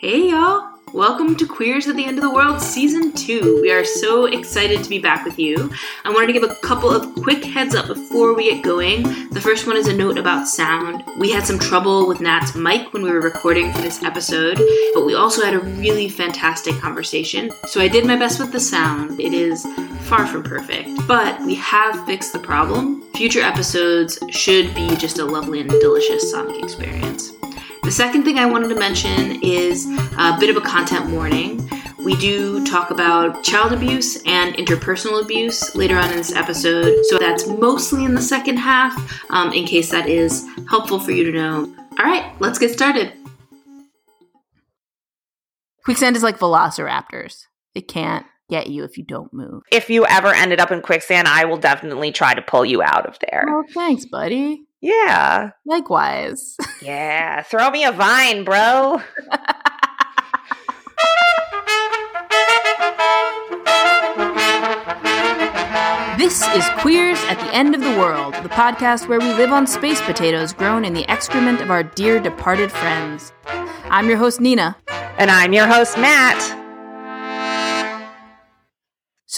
Hey y'all! Welcome to Queers at the End of the World Season 2. We are so excited to be back with you. I wanted to give a couple of quick heads up before we get going. The first one is a note about sound. We had some trouble with Nat's mic when we were recording for this episode, but we also had a really fantastic conversation. So I did my best with the sound. It is far from perfect, but we have fixed the problem. Future episodes should be just a lovely and delicious sonic experience. The second thing I wanted to mention is a bit of a content warning. We do talk about child abuse and interpersonal abuse later on in this episode, so that's mostly in the second half, um, in case that is helpful for you to know. All right, let's get started. Quicksand is like velociraptors. It can't get you if you don't move. If you ever ended up in quicksand, I will definitely try to pull you out of there. Oh, thanks, buddy. Yeah. Likewise. Yeah. Throw me a vine, bro. This is Queers at the End of the World, the podcast where we live on space potatoes grown in the excrement of our dear departed friends. I'm your host, Nina. And I'm your host, Nat.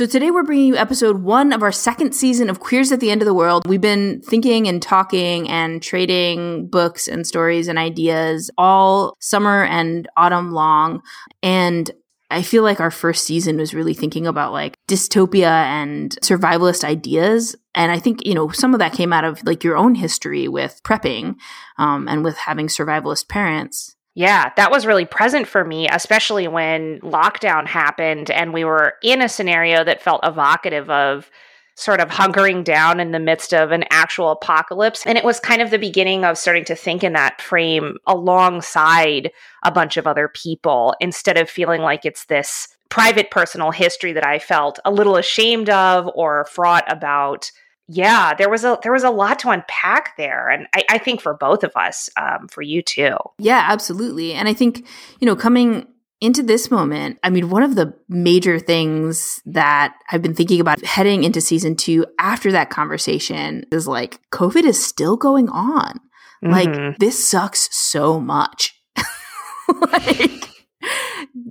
So today we're bringing you episode one of our second season of Queers at the End of the World. We've been thinking and talking and trading books and stories and ideas all summer and autumn long. And I feel like our first season was really thinking about like dystopia and survivalist ideas. And I think, you know, some of that came out of like your own history with prepping um, and with having survivalist parents. Yeah, that was really present for me, especially when lockdown happened and we were in a scenario that felt evocative of sort of hunkering down in the midst of an actual apocalypse. And it was kind of the beginning of starting to think in that frame alongside a bunch of other people instead of feeling like it's this private personal history that I felt a little ashamed of or fraught about. Yeah, there was a there was a lot to unpack there, and I, I think for both of us, um, for you too. Yeah, absolutely. And I think you know coming into this moment, I mean, one of the major things that I've been thinking about heading into season two after that conversation is like, COVID is still going on. Mm-hmm. Like, this sucks so much. like,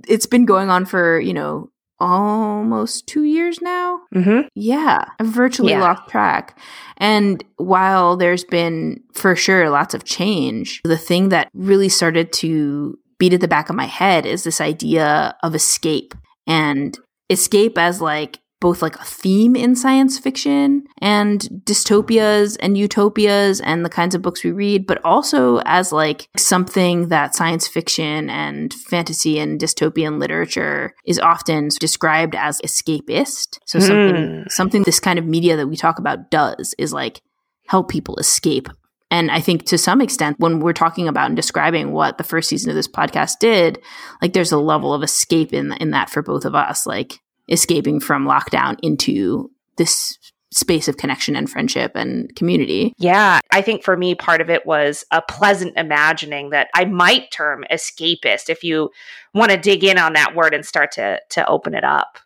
it's been going on for, you know, almost two years now. Mm-hmm. Yeah, I've virtually yeah. lost track. And while there's been for sure lots of change, the thing that really started to beat at the back of my head is this idea of escape and escape as like both like a theme in science fiction and dystopias and utopias and the kinds of books we read, but also as like something that science fiction and fantasy and dystopian literature is often described as escapist. So mm. something something this kind of media that we talk about does is like help people escape and I think to some extent, when we're talking about and describing what the first season of this podcast did, like there's a level of escape in in that for both of us, like escaping from lockdown into this space of connection and friendship and community. Yeah, I think for me, part of it was a pleasant imagining that I might term escapist if you want to dig in on that word and start to to open it up.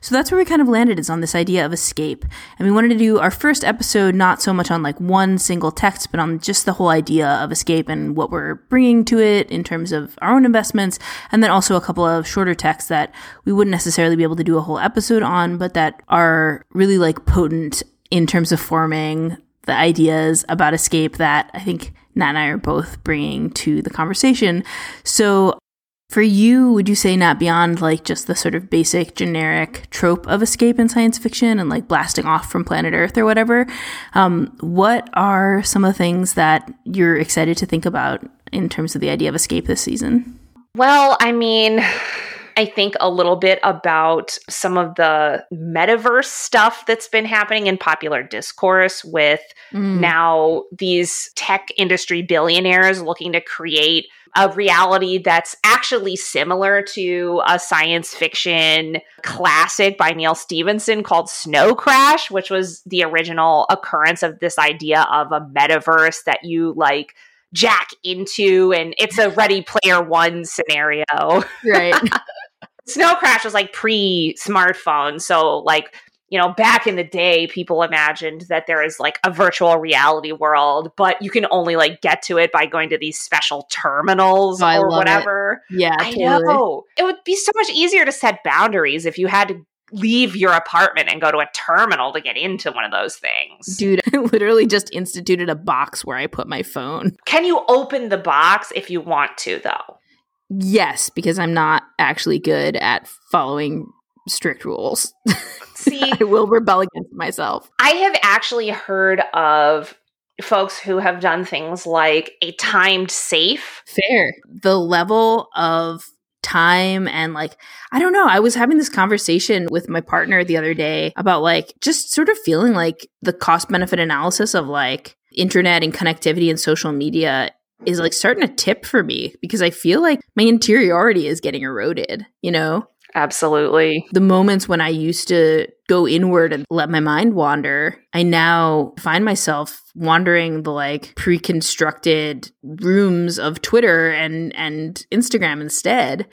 So that's where we kind of landed is on this idea of escape. And we wanted to do our first episode not so much on like one single text, but on just the whole idea of escape and what we're bringing to it in terms of our own investments, and then also a couple of shorter texts that we wouldn't necessarily be able to do a whole episode on, but that are really like potent in terms of forming the ideas about escape that I think Nat and I are both bringing to the conversation. So for you, would you say Nat beyond like just the sort of basic generic trope of escape in science fiction and like blasting off from planet Earth or whatever? Um, what are some of the things that you're excited to think about in terms of the idea of escape this season? Well, I mean, I think a little bit about some of the metaverse stuff that's been happening in popular discourse with mm. now these tech industry billionaires looking to create a reality that's actually similar to a science fiction classic by Neal Stephenson called Snow Crash, which was the original occurrence of this idea of a metaverse that you like jack into and it's a ready player one scenario. Right. Snow crash was like pre smartphone so like you know, back in the day, people imagined that there is like a virtual reality world, but you can only like get to it by going to these special terminals oh, or whatever. It. Yeah, I totally. know. It would be so much easier to set boundaries if you had to leave your apartment and go to a terminal to get into one of those things. Dude, I literally just instituted a box where I put my phone. Can you open the box if you want to, though? Yes, because I'm not actually good at following strict rules. See, I will rebel against myself. I have actually heard of folks who have done things like a timed safe. Fair. The level of time and like I don't know, I was having this conversation with my partner the other day about like just sort of feeling like the cost benefit analysis of like internet and connectivity and social media is like starting to tip for me because I feel like my interiority is getting eroded, you know? Absolutely. The moments when I used to go inward and let my mind wander, I now find myself wandering the like pre-constructed rooms of Twitter and and Instagram instead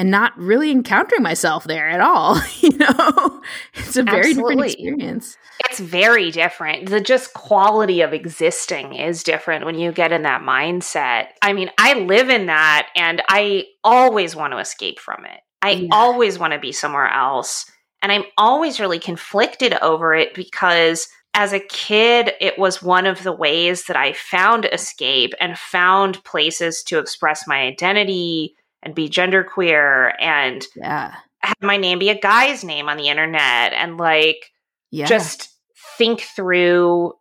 and not really encountering myself there at all, you know. It's a very Absolutely. different experience. It's very different. The just quality of existing is different when you get in that mindset. I mean, I live in that and I always want to escape from it. I yeah. always want to be somewhere else. And I'm always really conflicted over it because as a kid, it was one of the ways that I found escape and found places to express my identity and be genderqueer and yeah. have my name be a guy's name on the internet and like yeah. just think through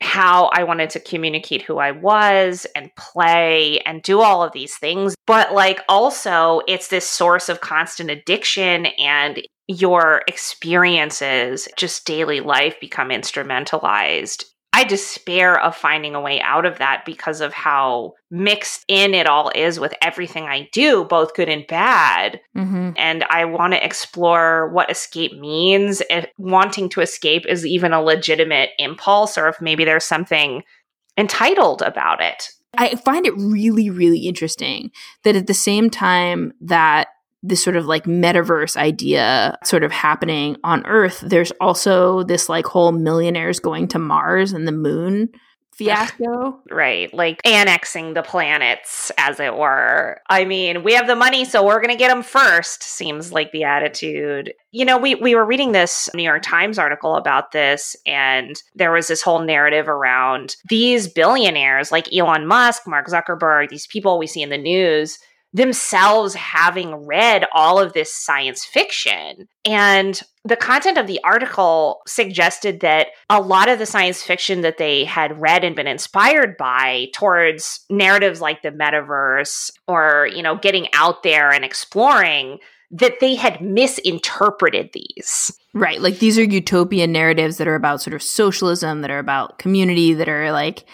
how I wanted to communicate who I was and play and do all of these things. But like also, it's this source of constant addiction and your experiences, just daily life, become instrumentalized I despair of finding a way out of that because of how mixed in it all is with everything I do, both good and bad. Mm-hmm. And I want to explore what escape means, if wanting to escape is even a legitimate impulse, or if maybe there's something entitled about it. I find it really, really interesting that at the same time that this sort of like metaverse idea sort of happening on Earth, there's also this like whole millionaires going to Mars and the moon fiasco. right. Like annexing the planets, as it were. I mean, we have the money, so we're going to get them first, seems like the attitude. You know, we, we were reading this New York Times article about this, and there was this whole narrative around these billionaires like Elon Musk, Mark Zuckerberg, these people we see in the news themselves having read all of this science fiction. And the content of the article suggested that a lot of the science fiction that they had read and been inspired by towards narratives like the metaverse or, you know, getting out there and exploring that they had misinterpreted these. Right. Like these are utopian narratives that are about sort of socialism, that are about community, that are like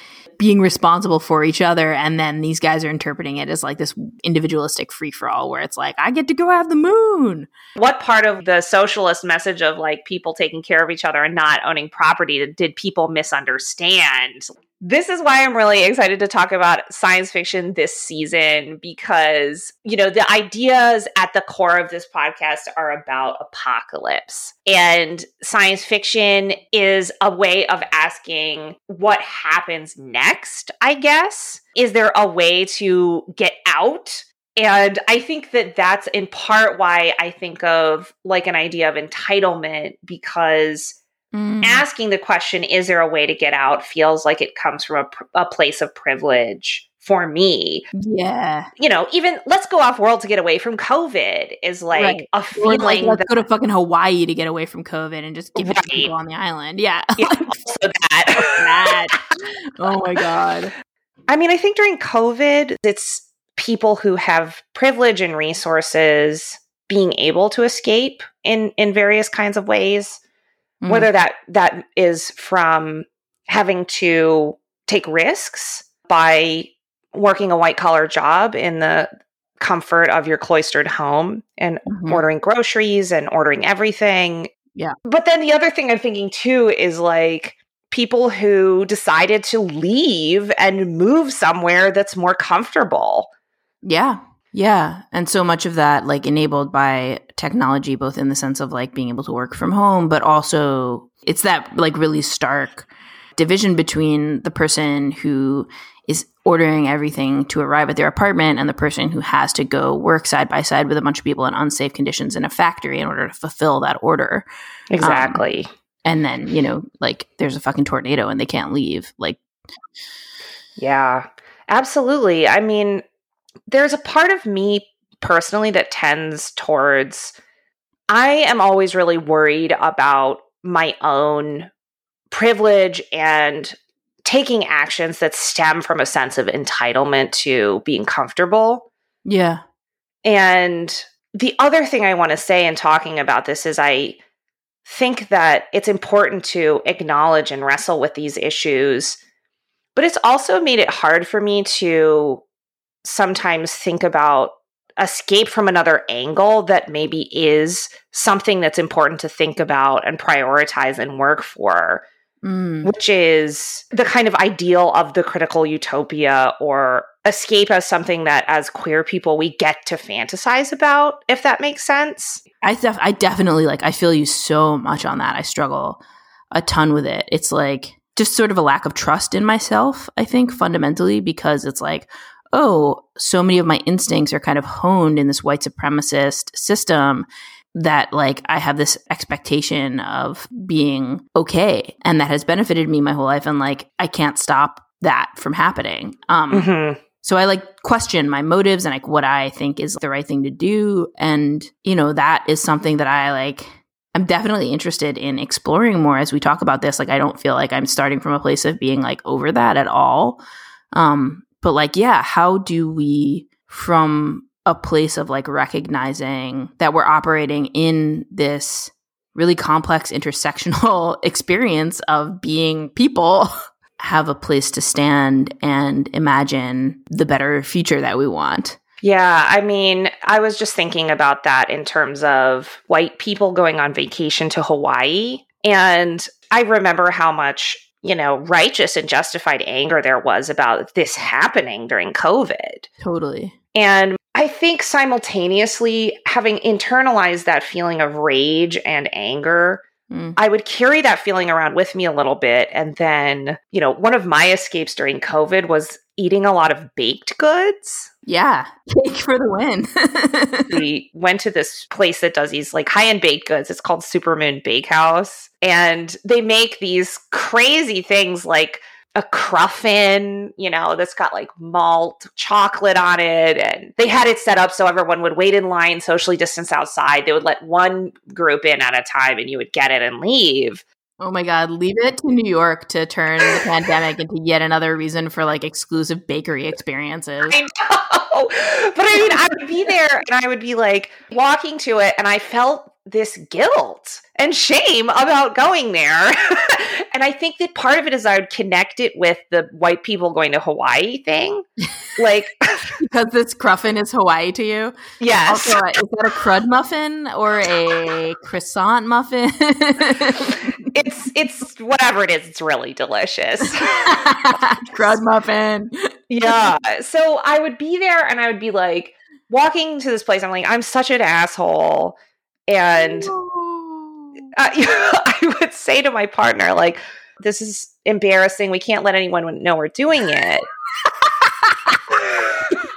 being responsible for each other and then these guys are interpreting it as like this individualistic free for all where it's like I get to go have the moon. What part of the socialist message of like people taking care of each other and not owning property did people misunderstand? This is why I'm really excited to talk about science fiction this season because, you know, the ideas at the core of this podcast are about apocalypse. And science fiction is a way of asking what happens next, I guess. Is there a way to get out? And I think that that's in part why I think of like an idea of entitlement because Mm. Asking the question, is there a way to get out, feels like it comes from a, a place of privilege for me. Yeah. You know, even let's go off world to get away from COVID is like right. a feeling. Or like, let's that, go to fucking Hawaii to get away from COVID and just give right. it to people on the island. Yeah. yeah also that. that. oh my God. I mean, I think during COVID, it's people who have privilege and resources being able to escape in in various kinds of ways mm. whether that that is from having to take risks by working a white collar job in the comfort of your cloistered home and mm-hmm. ordering groceries and ordering everything. Yeah. But then the other thing I'm thinking too is like people who decided to leave and move somewhere that's more comfortable. Yeah. Yeah. And so much of that, like, enabled by technology, both in the sense of like being able to work from home, but also it's that like really stark division between the person who is ordering everything to arrive at their apartment and the person who has to go work side by side with a bunch of people in unsafe conditions in a factory in order to fulfill that order. Exactly. Um, and then, you know, like there's a fucking tornado and they can't leave. Like, yeah, absolutely. I mean, there's a part of me personally that tends towards I am always really worried about my own privilege and taking actions that stem from a sense of entitlement to being comfortable. Yeah. And the other thing I want to say in talking about this is I think that it's important to acknowledge and wrestle with these issues, but it's also made it hard for me to sometimes think about escape from another angle that maybe is something that's important to think about and prioritize and work for. Mm. Which is the kind of ideal of the critical utopia or escape as something that as queer people we get to fantasize about, if that makes sense. I, def- I definitely like, I feel you so much on that. I struggle a ton with it. It's like just sort of a lack of trust in myself, I think, fundamentally, because it's like, oh, so many of my instincts are kind of honed in this white supremacist system that like I have this expectation of being okay and that has benefited me my whole life and like I can't stop that from happening. Um mm-hmm. so I like question my motives and like what I think is the right thing to do and you know that is something that I like I'm definitely interested in exploring more as we talk about this like I don't feel like I'm starting from a place of being like over that at all. Um but like, yeah, how do we, from a place of like recognizing that we're operating in this really complex intersectional experience of being people, have a place to stand and imagine the better future that we want? Yeah, I mean, I was just thinking about that in terms of white people going on vacation to Hawaii. And I remember how much you know, righteous and justified anger there was about this happening during COVID. Totally. And I think simultaneously, having internalized that feeling of rage and anger, mm. I would carry that feeling around with me a little bit. And then, you know, one of my escapes during COVID was eating a lot of baked goods. Yeah, cake for the win. we went to this place that does these like high end baked goods. It's called Supermoon Bakehouse. And they make these crazy things like a cruffin, you know, that's got like malt chocolate on it. And they had it set up so everyone would wait in line, socially distance outside. They would let one group in at a time and you would get it and leave. Oh my God, leave it to New York to turn the pandemic into yet another reason for like exclusive bakery experiences. I know. But I mean, I would be there and I would be like walking to it and I felt this guilt and shame about going there. and I think that part of it is I would connect it with the white people going to Hawaii thing. Like because this cruffin is Hawaii to you. Yes. Also, uh, is that a crud muffin or a croissant muffin? It's it's whatever it is, it's really delicious. crud muffin. yeah. So I would be there and I would be like walking to this place, I'm like, I'm such an asshole and uh, I would say to my partner, like, this is embarrassing. We can't let anyone know we're doing it.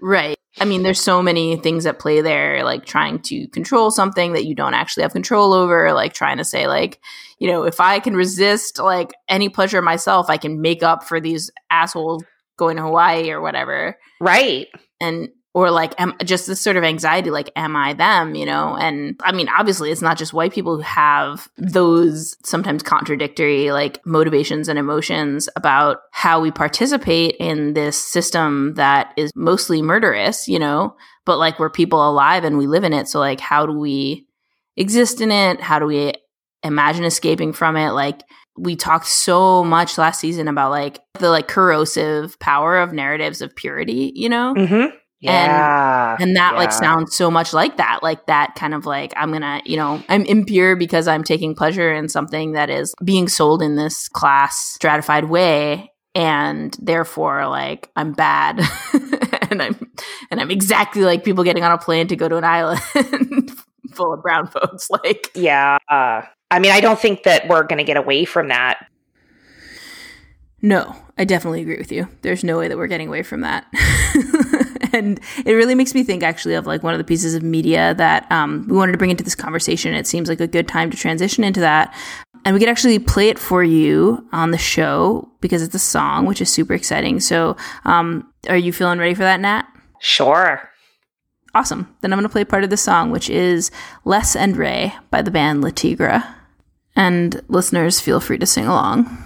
right. I mean, there's so many things at play there, like trying to control something that you don't actually have control over, like trying to say, like, you know, if I can resist like any pleasure myself, I can make up for these assholes going to Hawaii or whatever. Right. And or like am, just this sort of anxiety like am i them you know? And i mean obviously it's not just white people who have those sometimes contradictory like motivations and emotions about how we participate in this system that is mostly murderous you know? But like we're people alive and we live in it so like how do we exist in it? How do we imagine escaping from it? Like we talked so much last season about like the like corrosive power of narratives of purity you know? Mm-hmm yeah. And, and that yeah. like sounds so much like that. Like that kind of like, I'm gonna, you know, I'm impure because I'm taking pleasure in something that is being sold in this class stratified way. And therefore, like, I'm bad. and I'm and I'm exactly like people getting on a plane to go to an island full of brown folks. Like, yeah. Uh, I mean, I don't think that we're going to get away from that. No, I definitely agree with you. There's no way that we're getting away from that. And it really makes me think actually of like one of the pieces of media that um, we wanted to bring into this conversation. It seems like a good time to transition into that. And we could actually play it for you on the show because it's a song, which is super exciting. So, um, are you feeling ready for that, Nat? Sure. Awesome. Then I'm going to play part of the song, which is Les and Ray by the band Le Tigre. And listeners, feel free to sing along.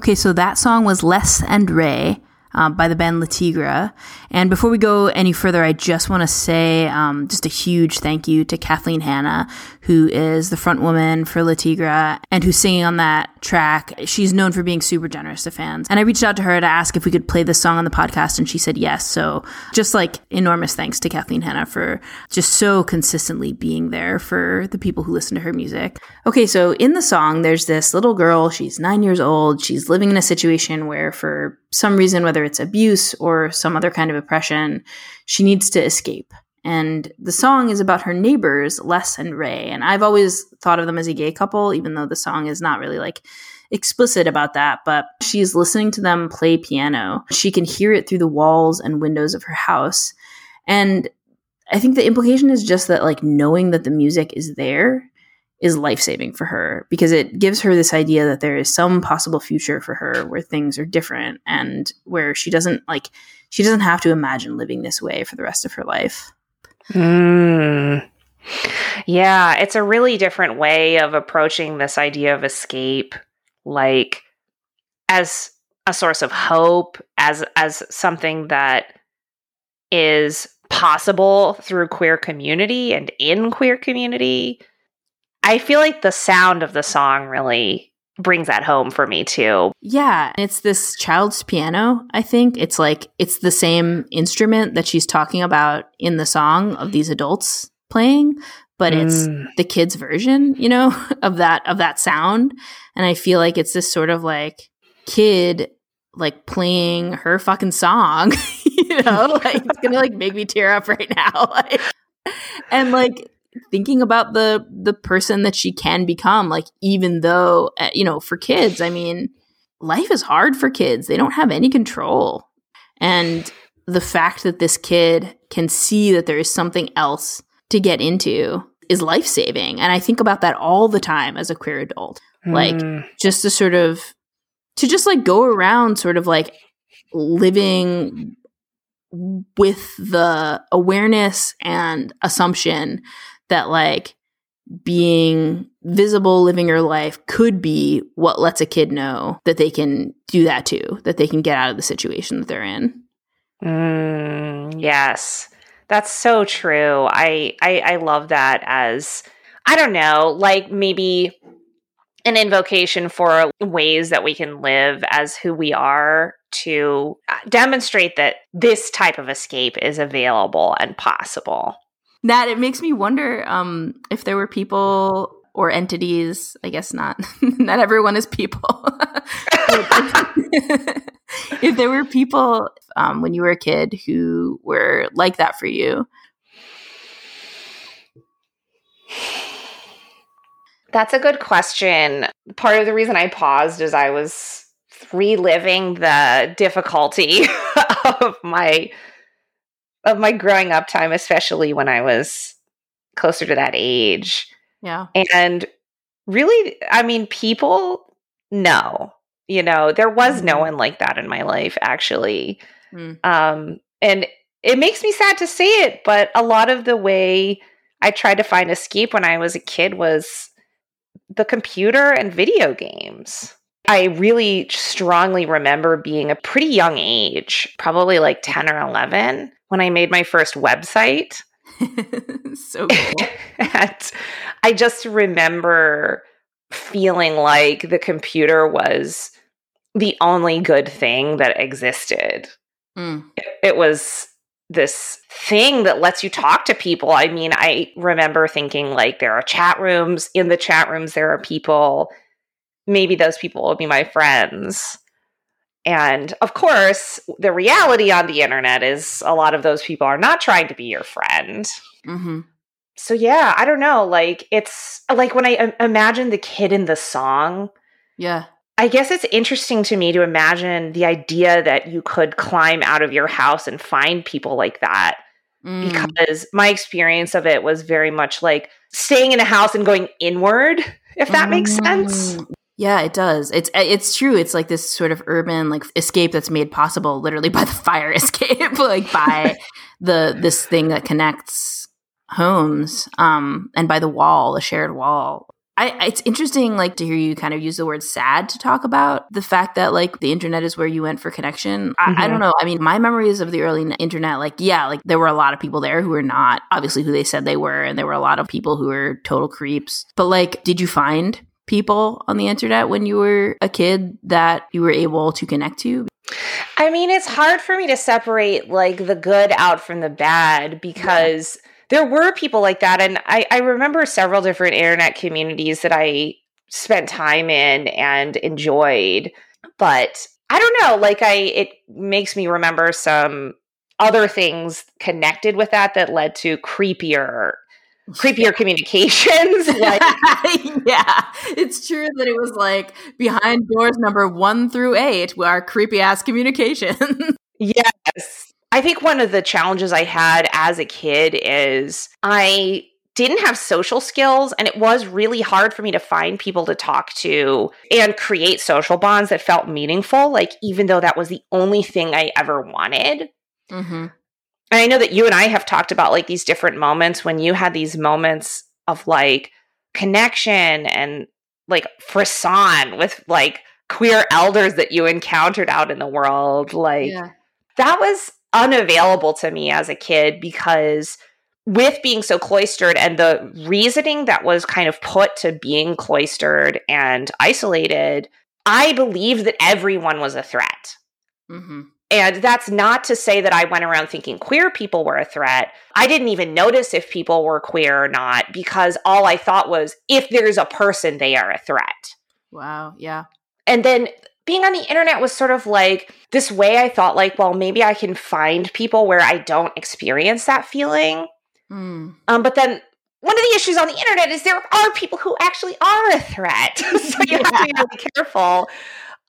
Okay, so that song was Les and Ray uh, by the band Le Tigre. And before we go any further, I just want to say um, just a huge thank you to Kathleen Hanna, who is the front woman for Le Tigre and who's singing on that track. She's known for being super generous to fans. And I reached out to her to ask if we could play this song on the podcast, and she said yes. So just like enormous thanks to Kathleen Hanna for just so consistently being there for the people who listen to her music. Okay, so in the song, there's this little girl. She's nine years old. She's living in a situation where, for some reason, whether it's abuse or some other kind of oppression, she needs to escape. And the song is about her neighbors, Les and Ray. And I've always thought of them as a gay couple, even though the song is not really like explicit about that. But she's listening to them play piano. She can hear it through the walls and windows of her house. And I think the implication is just that, like, knowing that the music is there is life saving for her because it gives her this idea that there is some possible future for her where things are different and where she doesn't like she doesn't have to imagine living this way for the rest of her life. Mm. Yeah, it's a really different way of approaching this idea of escape like as a source of hope, as as something that is possible through queer community and in queer community. I feel like the sound of the song really brings that home for me too. Yeah, it's this child's piano, I think. It's like it's the same instrument that she's talking about in the song of these adults playing, but mm. it's the kids version, you know, of that of that sound. And I feel like it's this sort of like kid like playing her fucking song, you know, like it's going to like make me tear up right now. Like and like thinking about the the person that she can become like even though uh, you know for kids i mean life is hard for kids they don't have any control and the fact that this kid can see that there is something else to get into is life saving and i think about that all the time as a queer adult mm. like hmm. just to sort of to just like go around sort of like living with the awareness and assumption that like being visible, living your life could be what lets a kid know that they can do that too, that they can get out of the situation that they're in. Mm, yes, that's so true. I, I I love that as I don't know, like maybe an invocation for ways that we can live as who we are to uh, demonstrate that this type of escape is available and possible. Nat, it makes me wonder um, if there were people or entities. I guess not. not everyone is people. if there were people um, when you were a kid who were like that for you. That's a good question. Part of the reason I paused is I was reliving the difficulty of my of my growing up time, especially when I was closer to that age. Yeah. And really, I mean, people no. You know, there was mm-hmm. no one like that in my life, actually. Mm. Um, and it makes me sad to say it, but a lot of the way I tried to find escape when I was a kid was the computer and video games. I really strongly remember being a pretty young age, probably like 10 or 11, when I made my first website. so cool. and I just remember feeling like the computer was the only good thing that existed. Mm. It, it was this thing that lets you talk to people. I mean, I remember thinking like there are chat rooms. In the chat rooms, there are people. Maybe those people will be my friends. And of course, the reality on the internet is a lot of those people are not trying to be your friend. Mm-hmm. So, yeah, I don't know. Like, it's like when I imagine the kid in the song. Yeah. I guess it's interesting to me to imagine the idea that you could climb out of your house and find people like that. Mm. Because my experience of it was very much like staying in a house and going inward, if that mm. makes sense. Yeah, it does. It's it's true. It's like this sort of urban like escape that's made possible literally by the fire escape, like by the this thing that connects homes um and by the wall, the shared wall. I, it's interesting, like to hear you kind of use the word sad to talk about the fact that like the internet is where you went for connection. I, mm-hmm. I, don't know. I mean, my memories of the early internet, like yeah, like there were a lot of people there who were not obviously who they said they were, and there were a lot of people who were total creeps. But like, did you find people on the internet when you were a kid that you were able to connect to? I mean, it's hard for me to separate like the good out from the bad because. Yeah there were people like that. And I, I remember several different internet communities that I spent time in and enjoyed. But I don't know, like I it makes me remember some other things connected with that that led to creepier creepier communications. Like yeah. It's true that it was like behind doors number one through eight were creepy ass communication yes. I think one of the challenges I had as a kid is I didn't have social skills and it was really hard for me to find people to talk to and create social bonds that felt meaningful like even though that was the only thing i ever wanted. Mm-hmm. And i know that you and i have talked about like these different moments when you had these moments of like connection and like frisson with like queer elders that you encountered out in the world like yeah. that was unavailable to me as a kid because with being so cloistered and the reasoning that was kind of put to being cloistered and isolated, I believed that everyone was a threat. Mm-hmm. And that's not to say that I went around thinking queer people were a threat. I didn't even notice if people were queer or not because all I thought was if there's a person, they are a threat. Wow. Yeah. And then being on the internet was sort of like this way I thought, like, well, maybe I can find people where I don't experience that feeling. Mm. Um, but then one of the issues on the internet is there are people who actually are a threat. so you yeah. have to be really careful.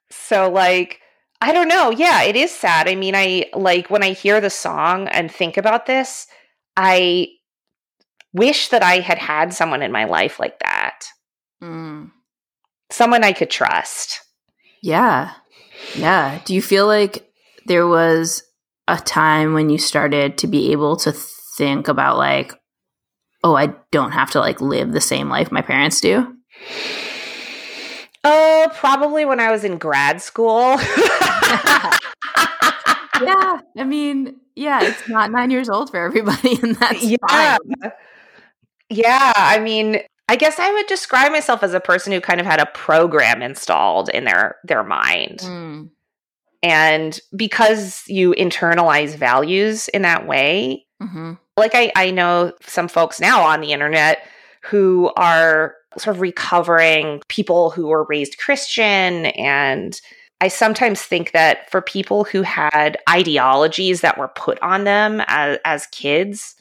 So, like, I don't know. Yeah, it is sad. I mean, I like when I hear the song and think about this, I wish that I had had someone in my life like that. Mm. Someone I could trust. Yeah. Yeah. Do you feel like there was a time when you started to be able to think about like, oh, I don't have to like live the same life my parents do? Oh, probably when I was in grad school. yeah. I mean, yeah, it's not nine years old for everybody, and that's yeah. fine. Yeah. I mean, I guess I would describe myself as a person who kind of had a program installed in their their mind. Mm. And because you internalize values in that way, mm-hmm. like I, I know some folks now on the internet who are sort of recovering people who were raised Christian. And I sometimes think that for people who had ideologies that were put on them as, as kids,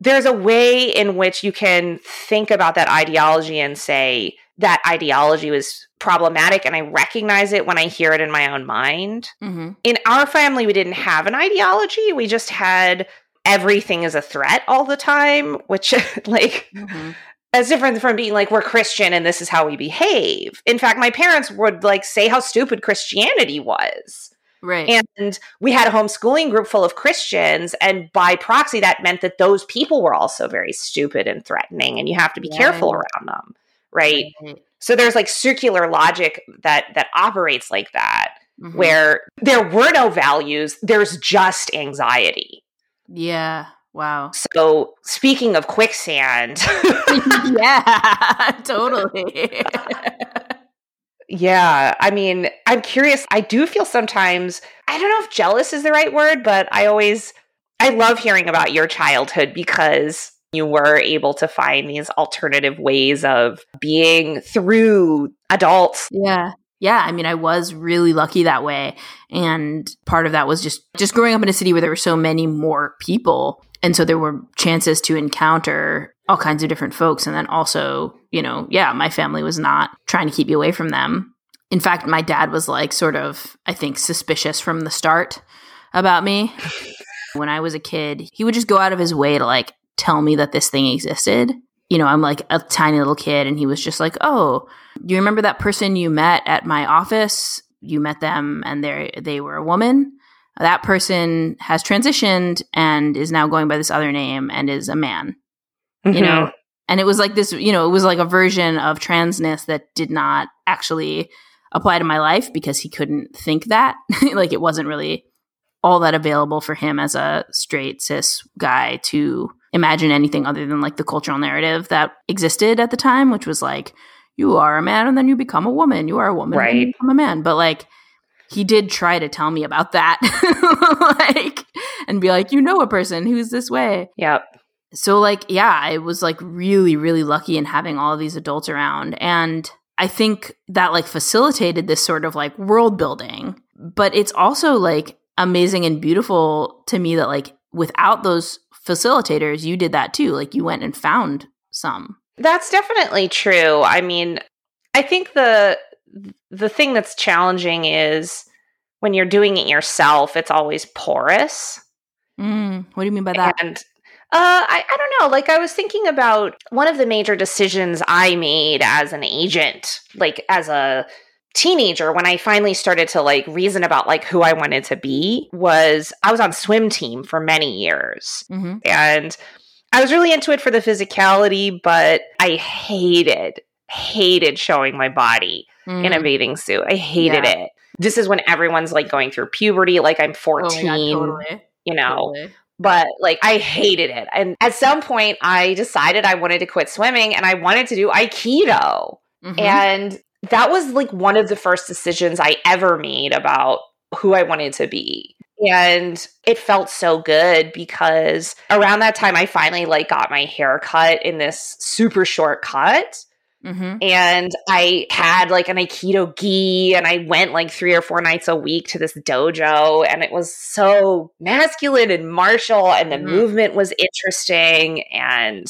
there's a way in which you can think about that ideology and say, that ideology was problematic and I recognize it when I hear it in my own mind. Mm-hmm. In our family, we didn't have an ideology. We just had everything is a threat all the time, which, like, mm-hmm. That's different from being like, we're Christian and this is how we behave. In fact, my parents would like say how stupid Christianity was. Right. And we had a homeschooling group full of Christians. And by proxy, that meant that those people were also very stupid and threatening, and you have to be yeah. careful around them right? Mm-hmm. So there's like circular logic that that operates like that mm-hmm. where there were no values, there's just anxiety. Yeah. Wow. So speaking of quicksand. yeah, totally. yeah. I mean, I'm curious. I do feel sometimes, I don't know if jealous is the right word, but I always, I love hearing about your childhood because you were able to find these alternative ways of being through adults. Yeah. Yeah, I mean I was really lucky that way and part of that was just just growing up in a city where there were so many more people and so there were chances to encounter all kinds of different folks and then also, you know, yeah, my family was not trying to keep you away from them. In fact, my dad was like sort of I think suspicious from the start about me. when I was a kid, he would just go out of his way to like tell me that this thing existed. You know, I'm like a tiny little kid, and he was just like, "Oh, do you remember that person you met at my office? You met them, and they they were a woman. That person has transitioned and is now going by this other name and is a man. Mm-hmm. You know, and it was like this. You know, it was like a version of transness that did not actually apply to my life because he couldn't think that. like it wasn't really all that available for him as a straight cis guy to imagine anything other than like the cultural narrative that existed at the time, which was like, you are a man and then you become a woman. You are a woman right. and you become a man. But like, he did try to tell me about that, like, and be like, you know, a person who's this way. Yep. So, like, yeah, I was like really, really lucky in having all of these adults around. And I think that like facilitated this sort of like world building. But it's also like amazing and beautiful to me that like without those facilitators, you did that too. Like you went and found some. That's definitely true. I mean, I think the the thing that's challenging is when you're doing it yourself, it's always porous. Mm, what do you mean by that? And uh, I, I don't know. Like, I was thinking about one of the major decisions I made as an agent, like as a teenager when i finally started to like reason about like who i wanted to be was i was on swim team for many years mm-hmm. and i was really into it for the physicality but i hated hated showing my body mm. in a mm. bathing suit i hated yeah. it this is when everyone's like going through puberty like i'm 14 oh God, totally. you know totally but like I hated it. And at some point, I decided I wanted to quit swimming and I wanted to do Aikido. Mm-hmm. And that was like one of the first decisions I ever made about who I wanted to be. And it felt so good because around that time I finally like got my hair cut in this super short cut. Mm-hmm. And I had like an Aikido gi, and I went like three or four nights a week to this dojo, and it was so masculine and martial, and the mm-hmm. movement was interesting. And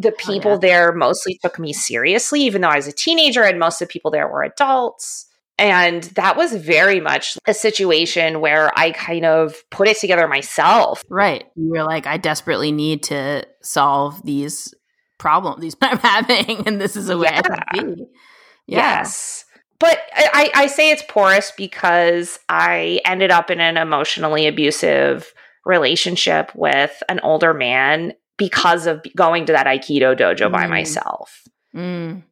the people oh, yeah. there mostly took me seriously, even though I was a teenager and most of the people there were adults. And that was very much a situation where I kind of put it together myself. Right. You were like, I desperately need to solve these problems these I'm having, and this is a way yeah. I can be. Yeah. Yes. But I, I say it's porous because I ended up in an emotionally abusive relationship with an older man because of going to that Aikido dojo mm. by myself. Mm.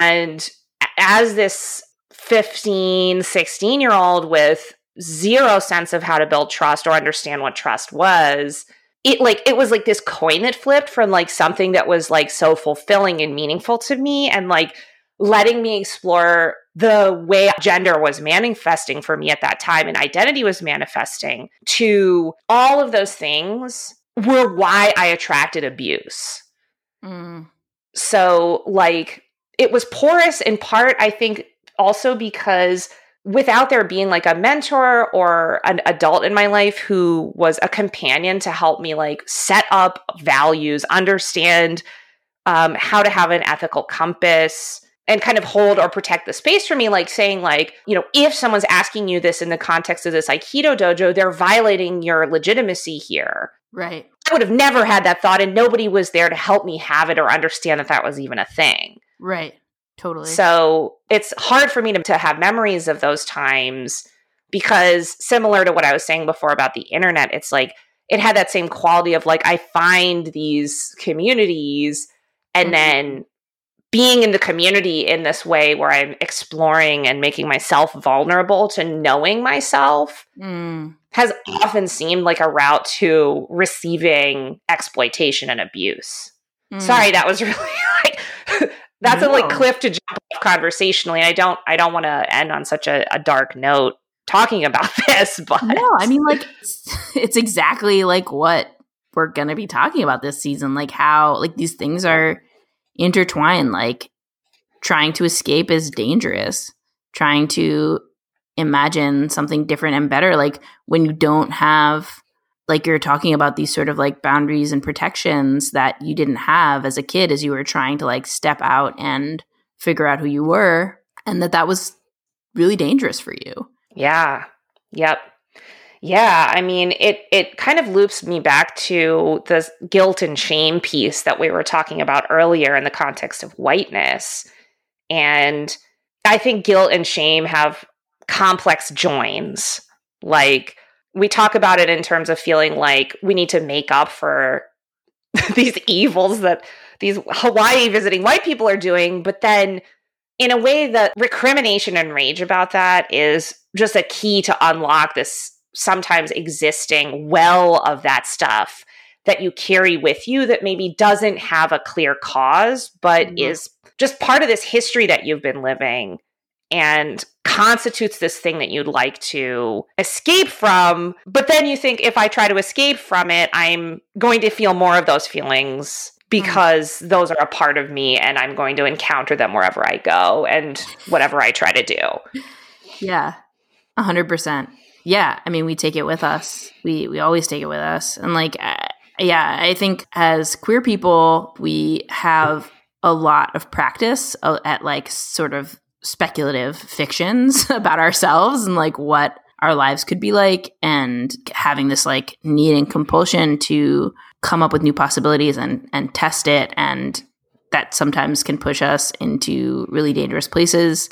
And as this 15, 16 year old with zero sense of how to build trust or understand what trust was, it like it was like this coin that flipped from like something that was like so fulfilling and meaningful to me and like letting me explore the way gender was manifesting for me at that time and identity was manifesting to all of those things were why I attracted abuse. Mm. So, like, it was porous in part, I think, also because without there being like a mentor or an adult in my life who was a companion to help me like set up values, understand um, how to have an ethical compass and kind of hold or protect the space for me like saying like you know if someone's asking you this in the context of this aikido dojo they're violating your legitimacy here. Right. I would have never had that thought and nobody was there to help me have it or understand that that was even a thing. Right Totally. So it's hard for me to, to have memories of those times because similar to what I was saying before about the internet, it's like it had that same quality of like I find these communities and mm-hmm. then being in the community in this way where I'm exploring and making myself vulnerable to knowing myself mm. has often seemed like a route to receiving exploitation and abuse. Mm. Sorry, that was really that's no. a like cliff to jump off conversationally. I don't I don't want to end on such a, a, dark note talking about this, but no, I mean like it's, it's exactly like what we're gonna be talking about this season. Like how like these things are intertwined. Like trying to escape is dangerous. Trying to imagine something different and better. Like when you don't have like you're talking about these sort of like boundaries and protections that you didn't have as a kid as you were trying to like step out and figure out who you were and that that was really dangerous for you. Yeah. Yep. Yeah, I mean it it kind of loops me back to the guilt and shame piece that we were talking about earlier in the context of whiteness. And I think guilt and shame have complex joins. Like we talk about it in terms of feeling like we need to make up for these evils that these Hawaii visiting white people are doing, but then in a way the recrimination and rage about that is just a key to unlock this sometimes existing well of that stuff that you carry with you that maybe doesn't have a clear cause but mm-hmm. is just part of this history that you've been living and constitutes this thing that you'd like to escape from. But then you think, if I try to escape from it, I'm going to feel more of those feelings because mm. those are a part of me and I'm going to encounter them wherever I go and whatever I try to do. Yeah. A hundred percent. Yeah. I mean, we take it with us. We, we always take it with us. And like, uh, yeah, I think as queer people, we have a lot of practice uh, at like sort of speculative fictions about ourselves and like what our lives could be like and having this like need and compulsion to come up with new possibilities and and test it and that sometimes can push us into really dangerous places.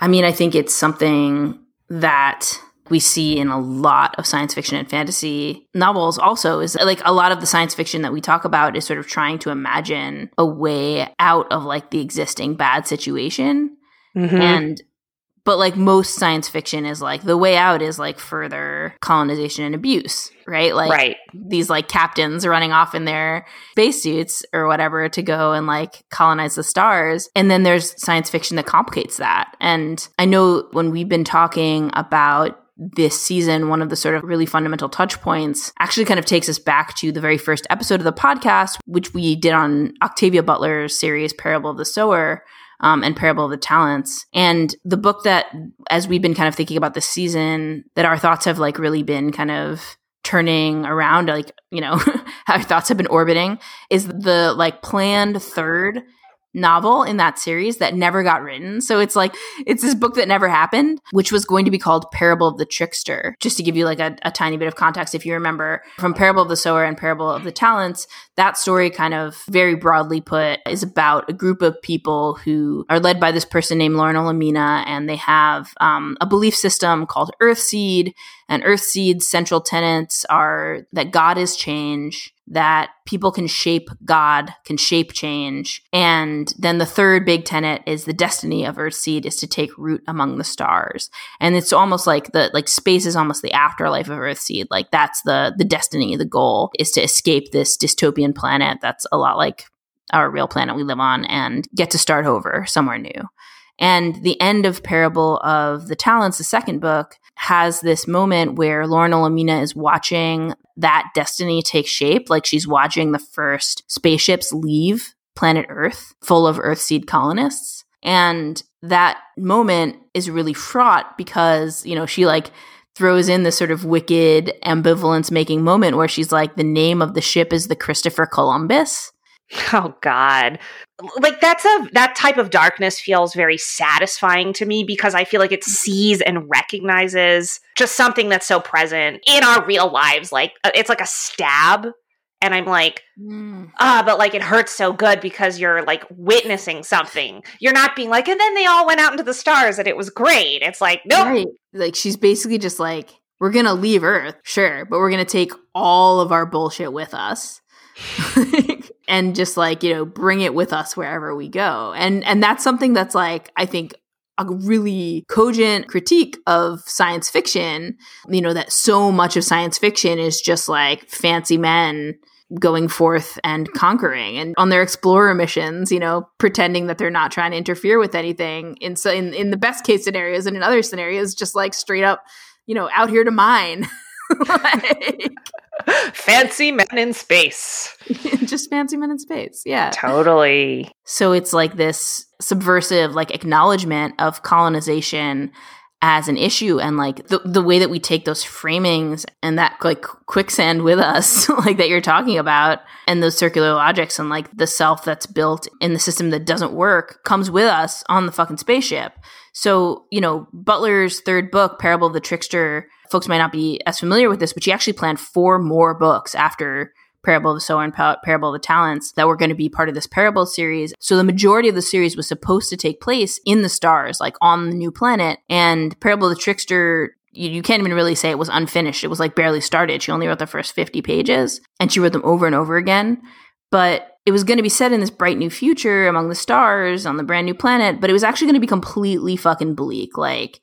I mean, I think it's something that we see in a lot of science fiction and fantasy novels also is like a lot of the science fiction that we talk about is sort of trying to imagine a way out of like the existing bad situation Mm-hmm. And but like most science fiction is like the way out is like further colonization and abuse, right? Like right. these like captains running off in their spacesuits or whatever to go and like colonize the stars. And then there's science fiction that complicates that. And I know when we've been talking about this season, one of the sort of really fundamental touch points actually kind of takes us back to the very first episode of the podcast, which we did on Octavia Butler's series, Parable of the Sower, um, and Parable of the Talents. And the book that, as we've been kind of thinking about this season, that our thoughts have like really been kind of turning around, like, you know, our thoughts have been orbiting, is the like planned third novel in that series that never got written. So it's like it's this book that never happened, which was going to be called Parable of the Trickster. Just to give you like a, a, tiny bit of context, if you remember from Parable of the Sower and Parable of the Talents, that story kind of very broadly put is about a group of people who are led by this person named Lauren Olamina, and they have um, a belief system called Earthseed. And Earthseed's central tenets are that God is change, that people can shape God, can shape change. And then the third big tenet is the destiny of Earthseed is to take root among the stars. And it's almost like the like space is almost the afterlife of Earthseed. Like that's the the destiny, the goal is to escape this dystopian planet that's a lot like our real planet we live on and get to start over somewhere new. And the end of Parable of the Talents, the second book, has this moment where Lauren Olamina is watching that destiny take shape. Like she's watching the first spaceships leave planet Earth full of Earthseed colonists. And that moment is really fraught because, you know, she like throws in this sort of wicked ambivalence making moment where she's like, the name of the ship is the Christopher Columbus. Oh God. Like that's a that type of darkness feels very satisfying to me because I feel like it sees and recognizes just something that's so present in our real lives. Like uh, it's like a stab and I'm like, mm. ah, but like it hurts so good because you're like witnessing something. You're not being like, and then they all went out into the stars and it was great. It's like, no, nope. right. Like she's basically just like, we're gonna leave Earth, sure, but we're gonna take all of our bullshit with us. and just like you know bring it with us wherever we go and and that's something that's like i think a really cogent critique of science fiction you know that so much of science fiction is just like fancy men going forth and conquering and on their explorer missions, you know, pretending that they're not trying to interfere with anything in so in, in the best case scenarios and in other scenarios just like straight up, you know, out here to mine. like, fancy men in space. just fancy men in space. Yeah. Totally. So it's like this subversive like acknowledgement of colonization as an issue and like the, the way that we take those framings and that like quicksand with us like that you're talking about and those circular logics and like the self that's built in the system that doesn't work comes with us on the fucking spaceship so you know butler's third book parable of the trickster folks might not be as familiar with this but she actually planned four more books after Parable of the Sower and Parable of the Talents that were going to be part of this Parable series. So the majority of the series was supposed to take place in the stars, like on the new planet. And Parable of the Trickster you, you, can't even really say it was unfinished. It was like barely started. She only wrote the first 50 pages and she wrote them over and over again. But it was going to be set in this bright new future among the stars on the brand new planet, but it was actually going to be completely fucking bleak. Like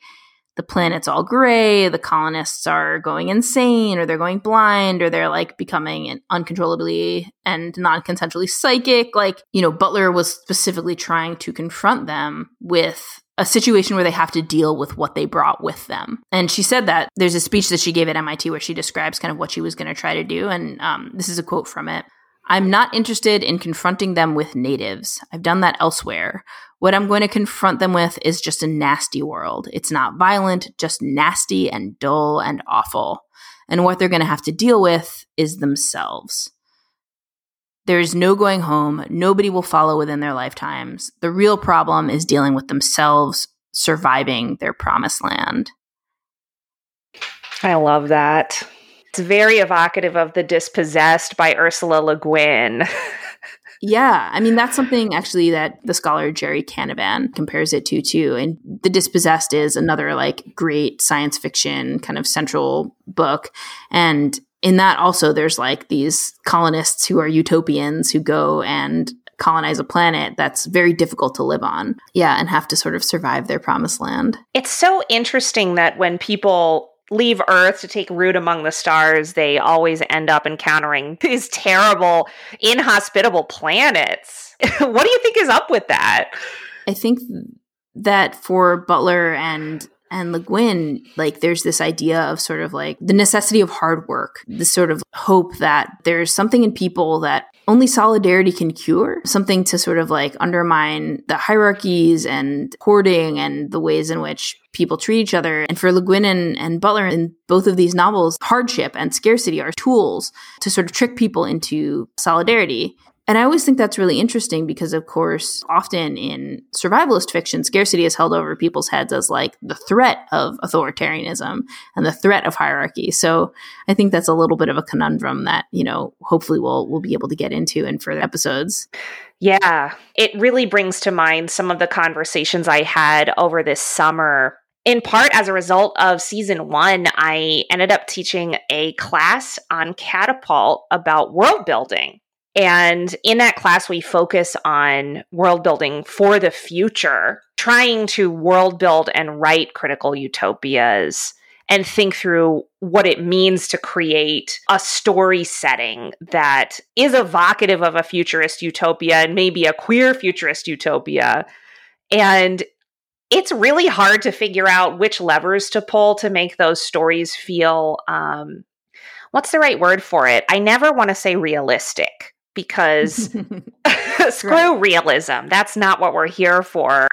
the planet's all gray, the colonists are going insane, or they're going blind, or they're like becoming uncontrollably and non consensually psychic. Like, you know, Butler was specifically trying to confront them with a situation where they have to deal with what they brought with them. And she said that there's a speech that she gave at MIT where she describes kind of what she was going to try to do. And um, this is a quote from it. I'm not interested in confronting them with natives. I've done that elsewhere. What I'm going to confront them with is just a nasty world. It's not violent, just nasty and dull and awful. And what they're going to have to deal with is themselves. There's no going home. Nobody will follow within their lifetimes. The real problem is dealing with themselves surviving their promised land. I love that. It's very evocative of The Dispossessed by Ursula Le Guin. Yeah, I mean that's something actually that the scholar Gerry Canavan compares it to too. And The Dispossessed is another like great science fiction kind of central book. And in that also there's like these colonists who are utopians who go and colonize a planet that's very difficult to live on. Yeah, and have to sort of survive their promised land. It's so interesting that when people leave Earth to take root among the stars, they always end up encountering these terrible, inhospitable planets. what do you think is up with that? I think that for Butler and and Le Guin, like there's this idea of sort of like the necessity of hard work, the sort of hope that there's something in people that only solidarity can cure, something to sort of like undermine the hierarchies and hoarding and the ways in which people treat each other. And for Le Guin and, and Butler in both of these novels, hardship and scarcity are tools to sort of trick people into solidarity. And I always think that's really interesting because, of course, often in survivalist fiction, scarcity is held over people's heads as like the threat of authoritarianism and the threat of hierarchy. So I think that's a little bit of a conundrum that, you know, hopefully we'll, we'll be able to get into in further episodes. Yeah, it really brings to mind some of the conversations I had over this summer in part as a result of season one, I ended up teaching a class on Catapult about world building. And in that class, we focus on world building for the future, trying to world build and write critical utopias and think through what it means to create a story setting that is evocative of a futurist utopia and maybe a queer futurist utopia. And it's really hard to figure out which levers to pull to make those stories feel um, what's the right word for it? I never want to say realistic because screw right. realism. That's not what we're here for.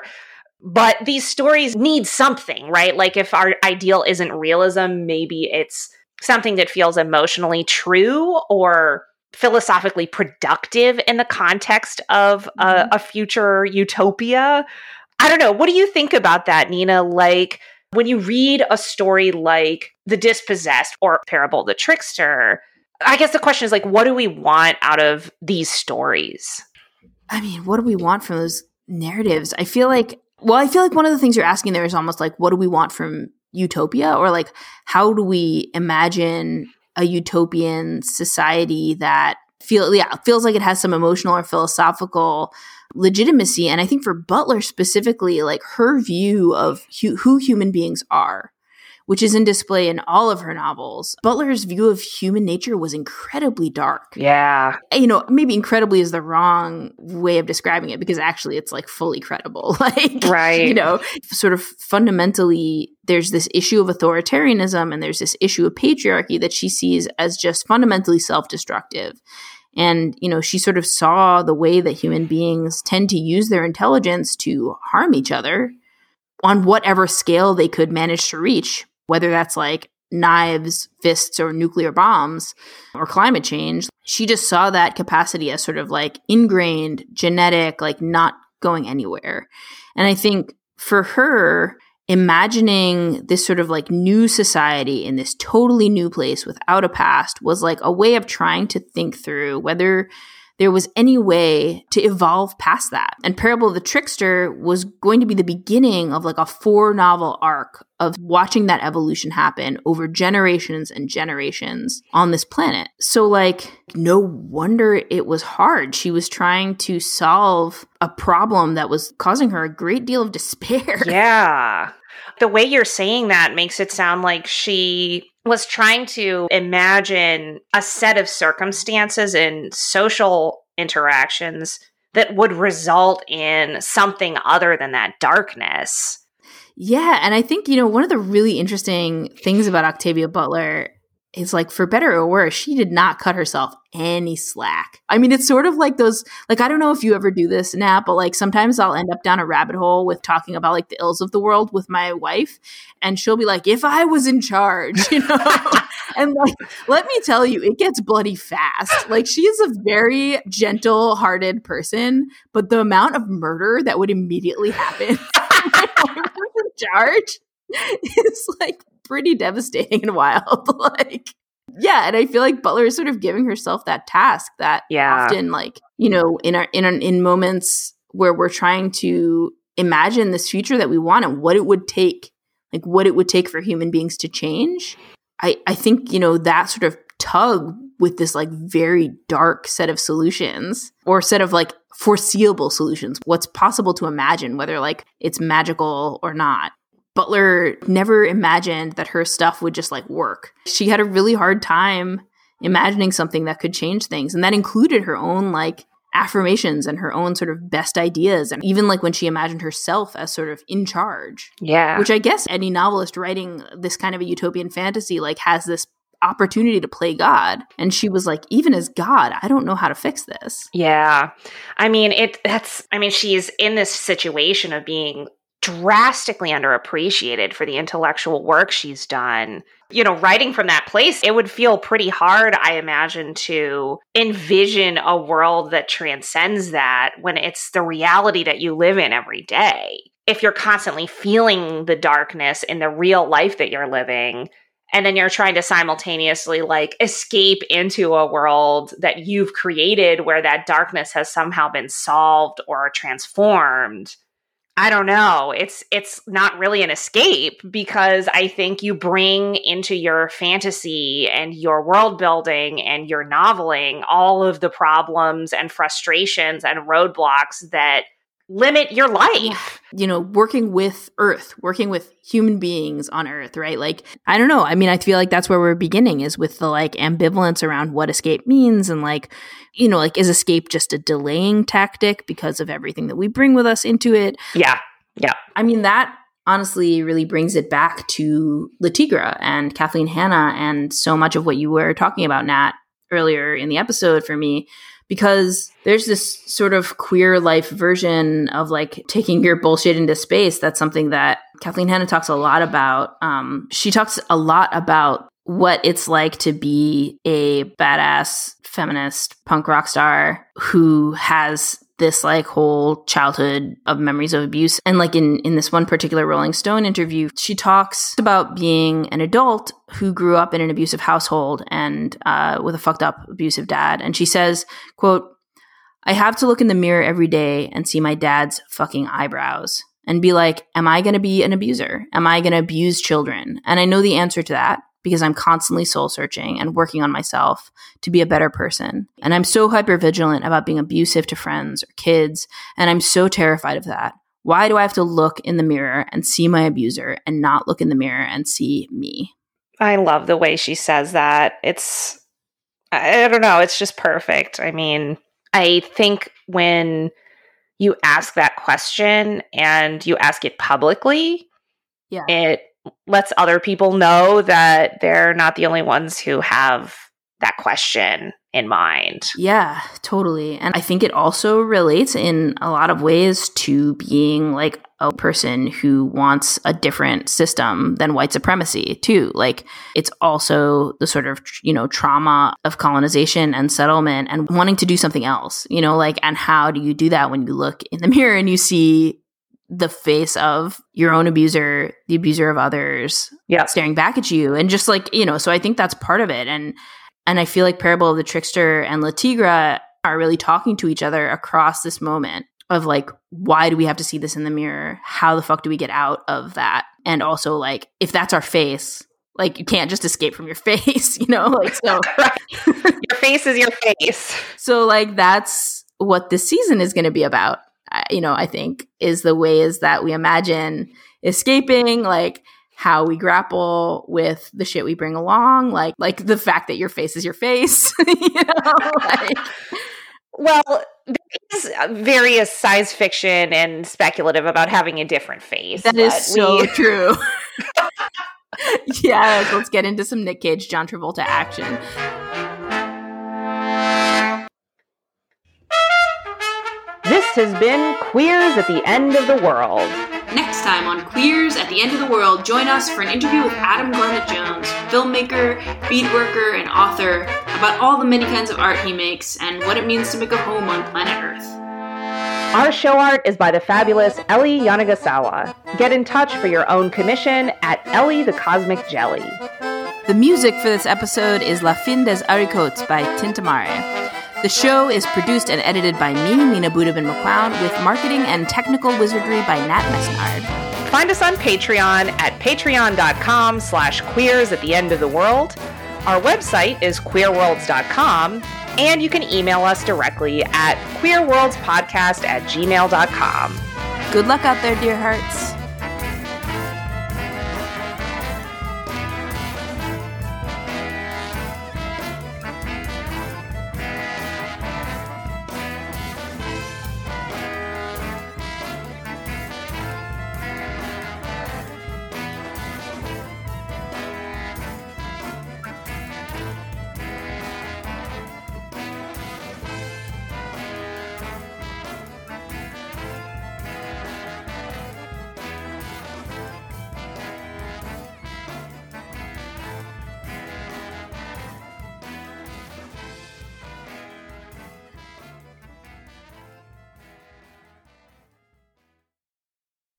But these stories need something, right? Like if our ideal isn't realism, maybe it's something that feels emotionally true or philosophically productive in the context of a, mm-hmm. a future utopia. I don't know. What do you think about that, Nina? Like, when you read a story like The Dispossessed or Parable the Trickster, I guess the question is like, what do we want out of these stories? I mean, what do we want from those narratives? I feel like, well, I feel like one of the things you're asking there is almost like, what do we want from utopia? Or like, how do we imagine a utopian society that feel yeah feels like it has some emotional or philosophical legitimacy. And I think for Butler specifically, like her view of hu- who human beings are, which is in display in all of her novels, Butler's view of human nature was incredibly dark. Yeah. You know, maybe incredibly is the wrong way of describing it because actually it's like fully credible. like, right. you know, sort of fundamentally, there's this issue of authoritarianism and there's this issue of patriarchy that she sees as just fundamentally self destructive. And, you know, she sort of saw the way that human beings tend to use their intelligence to harm each other on whatever scale they could manage to reach, whether that's like knives, fists, or nuclear bombs or climate change. She just saw that capacity as sort of like ingrained, genetic, like not going anywhere. And I think for her, imagining this sort of like new society in this totally new place without a past was like a way of trying to think through whether there was any way to evolve past that. And Parable of the Trickster was going to be the beginning of like a four novel arc of watching that evolution happen over generations and generations on this planet. So, like, no wonder it was hard. She was trying to solve a problem that was causing her a great deal of despair. Yeah. The way you're saying that makes it sound like she was trying to imagine a set of circumstances and social interactions that would result in something other than that darkness. Yeah, and I think you know one of the really interesting things about Octavia Butler is like for better or worse, she did not cut herself any slack. I mean, it's sort of like those, like, I don't know if you ever do this, Nat, but like sometimes I'll end up down a rabbit hole with talking about like the ills of the world with my wife. And she'll be like, if I was in charge, you know? and like, let me tell you, it gets bloody fast. Like, she is a very gentle hearted person, but the amount of murder that would immediately happen in charge is like pretty devastating and wild. like, yeah, and I feel like Butler is sort of giving herself that task that yeah. often, like, you know, in our in our, in moments where we're trying to imagine this future that we want and what it would take, like what it would take for human beings to change. I I think you know that sort of tug with this like very dark set of solutions or set of like foreseeable solutions what's possible to imagine whether like it's magical or not Butler never imagined that her stuff would just like work. She had a really hard time imagining something that could change things. And that included her own like affirmations and her own sort of best ideas. And even like when she imagined herself as sort of in charge. Yeah. Which I guess any novelist writing this kind of a utopian fantasy like has this opportunity to play God. And she was like, even as God, I don't know how to fix this. Yeah. I mean, it that's I mean, she's in this situation of being drastically underappreciated for the intellectual work she's done. You know, writing from that place, it would feel pretty hard, I imagine, to envision a world that transcends that when it's the reality that you live in every day. If you're constantly feeling the darkness in the real life that you're living, and then you're trying to simultaneously like escape into a world that you've created where that darkness has somehow been solved or transformed I don't know. It's it's not really an escape because I think you bring into your fantasy and your world building and your noveling all of the problems and frustrations and roadblocks that limit your life. You know, working with Earth, working with human beings on Earth, right? Like, I don't know. I mean, I feel like that's where we're beginning is with the like ambivalence around what escape means and like, you know, like, is escape just a delaying tactic because of everything that we bring with us into it? Yeah. Yeah. I mean, that honestly really brings it back to Le Tigre and Kathleen Hanna and so much of what you were talking about, Nat, earlier in the episode for me because there's this sort of queer life version of like taking your bullshit into space. That's something that Kathleen Hanna talks a lot about. Um, she talks a lot about what it's like to be a badass feminist punk rock star who has this like whole childhood of memories of abuse. And like in in this one particular rolling stone interview she talks about being an adult who grew up in an abusive household and uh, with a fucked up abusive dad. And she says quote i have to look in the mirror every day and see my dad's fucking eyebrows and be like am i going to be an abuser? Am i going to abuse children? And i know the answer to that because I'm constantly soul searching and working on myself to be a better person. And I'm so hyper vigilant about being abusive to friends or kids. And I'm so terrified of that. Why do I have to look in the mirror and see my abuser and not look in the mirror and see me? I love the way she says that. It's, I don't know, it's just perfect. I mean, I think when you ask that question and you ask it publicly, yeah. it lets other people know that they're not the only ones who have that question in mind. Yeah, totally. And I think it also relates in a lot of ways to being like a person who wants a different system than white supremacy, too. Like it's also the sort of, you know, trauma of colonization and settlement and wanting to do something else, you know, like, and how do you do that when you look in the mirror and you see the face of your own abuser, the abuser of others, yeah. staring back at you. And just like, you know, so I think that's part of it. And and I feel like Parable of the Trickster and Le Tigre are really talking to each other across this moment of like, why do we have to see this in the mirror? How the fuck do we get out of that? And also like, if that's our face, like you can't just escape from your face, you know? Like so your face is your face. So like that's what this season is going to be about you know, I think is the ways that we imagine escaping, like how we grapple with the shit we bring along, like like the fact that your face is your face, you know, like well, there's various science fiction and speculative about having a different face. That is so we- true. yeah, let's get into some Nick Cage, John Travolta action. This has been Queers at the End of the World. Next time on Queers at the End of the World, join us for an interview with Adam Garnet Jones, filmmaker, beadworker, and author, about all the many kinds of art he makes and what it means to make a home on planet Earth. Our show art is by the fabulous Ellie Yanagisawa. Get in touch for your own commission at Ellie the Cosmic Jelly. The music for this episode is La Fin des Haricots by Tintamare. The show is produced and edited by me, Nina Budabin McLeod, with marketing and technical wizardry by Nat Mesnard. Find us on Patreon at patreon.com slash queers at the end of the world. Our website is queerworlds.com, and you can email us directly at queerworldspodcast at gmail.com. Good luck out there, dear hearts.